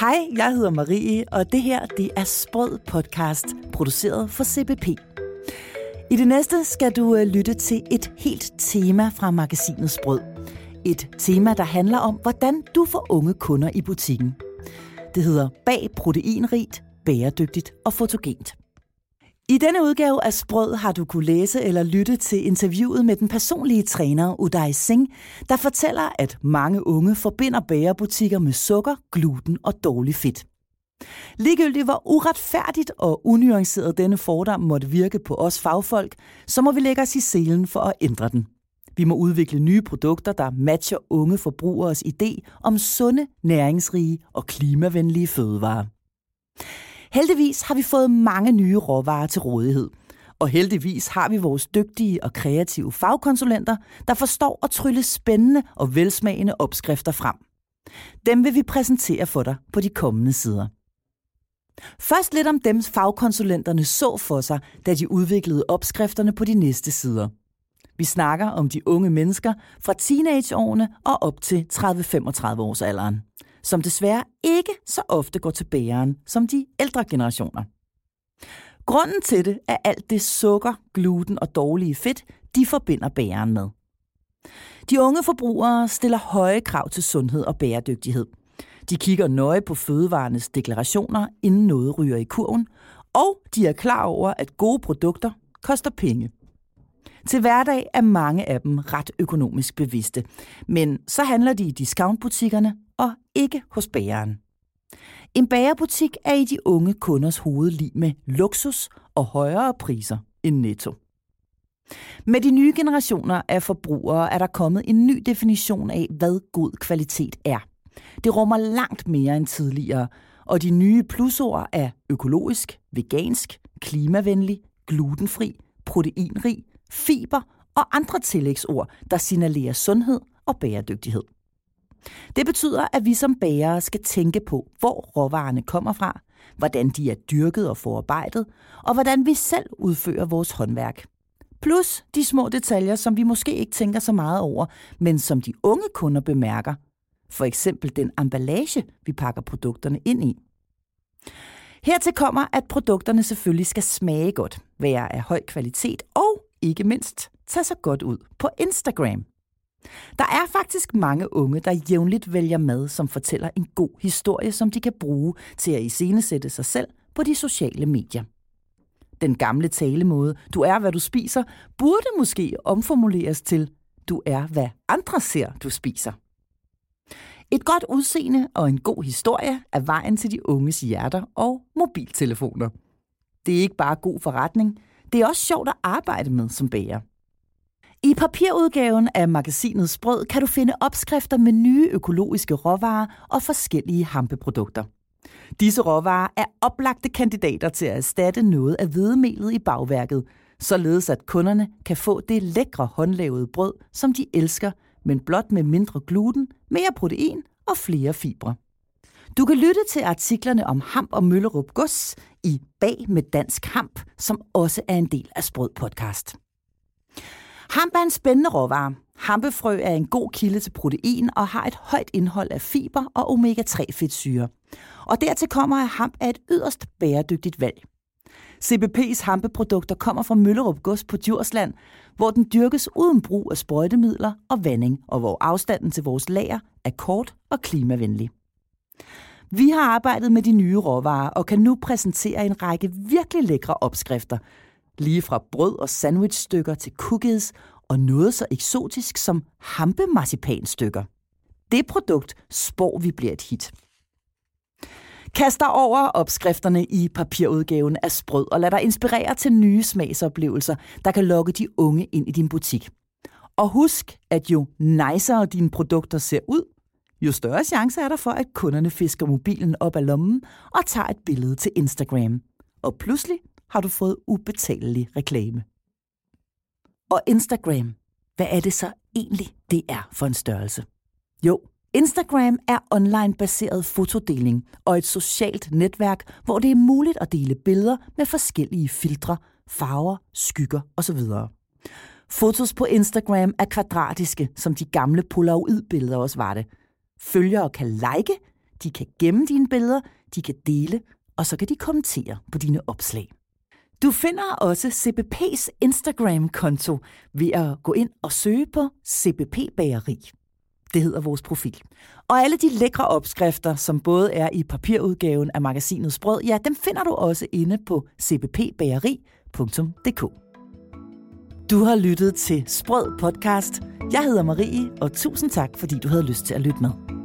Hej, jeg hedder Marie, og det her det er Sprød podcast, produceret for CBP. I det næste skal du øh, lytte til et helt tema fra magasinet Sprød. Et tema, der handler om, hvordan du får unge kunder i butikken. Det hedder Bag proteinrigt, bæredygtigt og fotogent. I denne udgave af Sprød har du kunne læse eller lytte til interviewet med den personlige træner Uday Singh, der fortæller, at mange unge forbinder bagerbutikker med sukker, gluten og dårlig fedt. Ligegyldigt hvor uretfærdigt og unuanceret denne fordom måtte virke på os fagfolk, så må vi lægge os i selen for at ændre den. Vi må udvikle nye produkter, der matcher unge forbrugeres idé om sunde, næringsrige og klimavenlige fødevarer. Heldigvis har vi fået mange nye råvarer til rådighed. Og heldigvis har vi vores dygtige og kreative fagkonsulenter, der forstår at trylle spændende og velsmagende opskrifter frem. Dem vil vi præsentere for dig på de kommende sider. Først lidt om dem fagkonsulenterne så for sig, da de udviklede opskrifterne på de næste sider. Vi snakker om de unge mennesker fra teenageårene og op til 30-35 års alderen som desværre ikke så ofte går til bæren som de ældre generationer. Grunden til det er alt det sukker, gluten og dårlige fedt, de forbinder bæren med. De unge forbrugere stiller høje krav til sundhed og bæredygtighed. De kigger nøje på fødevarenes deklarationer, inden noget ryger i kurven, og de er klar over, at gode produkter koster penge. Til hverdag er mange af dem ret økonomisk bevidste, men så handler de i discountbutikkerne og ikke hos bageren. En bagerbutik er i de unge kunders hoved lige med luksus og højere priser end netto. Med de nye generationer af forbrugere er der kommet en ny definition af, hvad god kvalitet er. Det rummer langt mere end tidligere, og de nye plusord er økologisk, vegansk, klimavenlig, glutenfri, proteinrig, fiber og andre tillægsord, der signalerer sundhed og bæredygtighed. Det betyder, at vi som bærere skal tænke på, hvor råvarerne kommer fra, hvordan de er dyrket og forarbejdet, og hvordan vi selv udfører vores håndværk. Plus de små detaljer, som vi måske ikke tænker så meget over, men som de unge kunder bemærker. For eksempel den emballage, vi pakker produkterne ind i. Hertil kommer, at produkterne selvfølgelig skal smage godt, være af høj kvalitet og ikke mindst tage sig godt ud på Instagram. Der er faktisk mange unge, der jævnligt vælger mad, som fortæller en god historie, som de kan bruge til at iscenesætte sig selv på de sociale medier. Den gamle talemåde, du er, hvad du spiser, burde måske omformuleres til, du er, hvad andre ser, du spiser. Et godt udseende og en god historie er vejen til de unges hjerter og mobiltelefoner. Det er ikke bare god forretning, det er også sjovt at arbejde med som bager. I papirudgaven af magasinet Sprød kan du finde opskrifter med nye økologiske råvarer og forskellige hampeprodukter. Disse råvarer er oplagte kandidater til at erstatte noget af hvedemelet i bagværket, således at kunderne kan få det lækre håndlavede brød, som de elsker, men blot med mindre gluten, mere protein og flere fibre. Du kan lytte til artiklerne om Hamp og Møllerup Gods i Bag med Dansk Hamp, som også er en del af Sprød podcast. Hamp er en spændende råvare. Hampefrø er en god kilde til protein og har et højt indhold af fiber og omega-3-fedtsyre. Og dertil kommer, at hamp er et yderst bæredygtigt valg. CBP's hampeprodukter kommer fra Møllerup Gods på Djursland, hvor den dyrkes uden brug af sprøjtemidler og vanding, og hvor afstanden til vores lager er kort og klimavenlig. Vi har arbejdet med de nye råvarer og kan nu præsentere en række virkelig lækre opskrifter, Lige fra brød og sandwichstykker til cookies og noget så eksotisk som hampemarcipanstykker. Det produkt spår vi bliver et hit. Kast dig over opskrifterne i papirudgaven af Sprød og lad dig inspirere til nye smagsoplevelser, der kan lokke de unge ind i din butik. Og husk, at jo nicere dine produkter ser ud, jo større chance er der for, at kunderne fisker mobilen op af lommen og tager et billede til Instagram. Og pludselig har du fået ubetalelig reklame. Og Instagram, hvad er det så egentlig, det er for en størrelse? Jo, Instagram er online-baseret fotodeling og et socialt netværk, hvor det er muligt at dele billeder med forskellige filtre, farver, skygger osv. Fotos på Instagram er kvadratiske, som de gamle Polaroid-billeder også var det. Følgere kan like, de kan gemme dine billeder, de kan dele, og så kan de kommentere på dine opslag. Du finder også CBP's Instagram-konto ved at gå ind og søge på CBP Bageri. Det hedder vores profil. Og alle de lækre opskrifter, som både er i papirudgaven af magasinet Sprød, ja, dem finder du også inde på cbpbageri.dk. Du har lyttet til Sprød Podcast. Jeg hedder Marie, og tusind tak, fordi du havde lyst til at lytte med.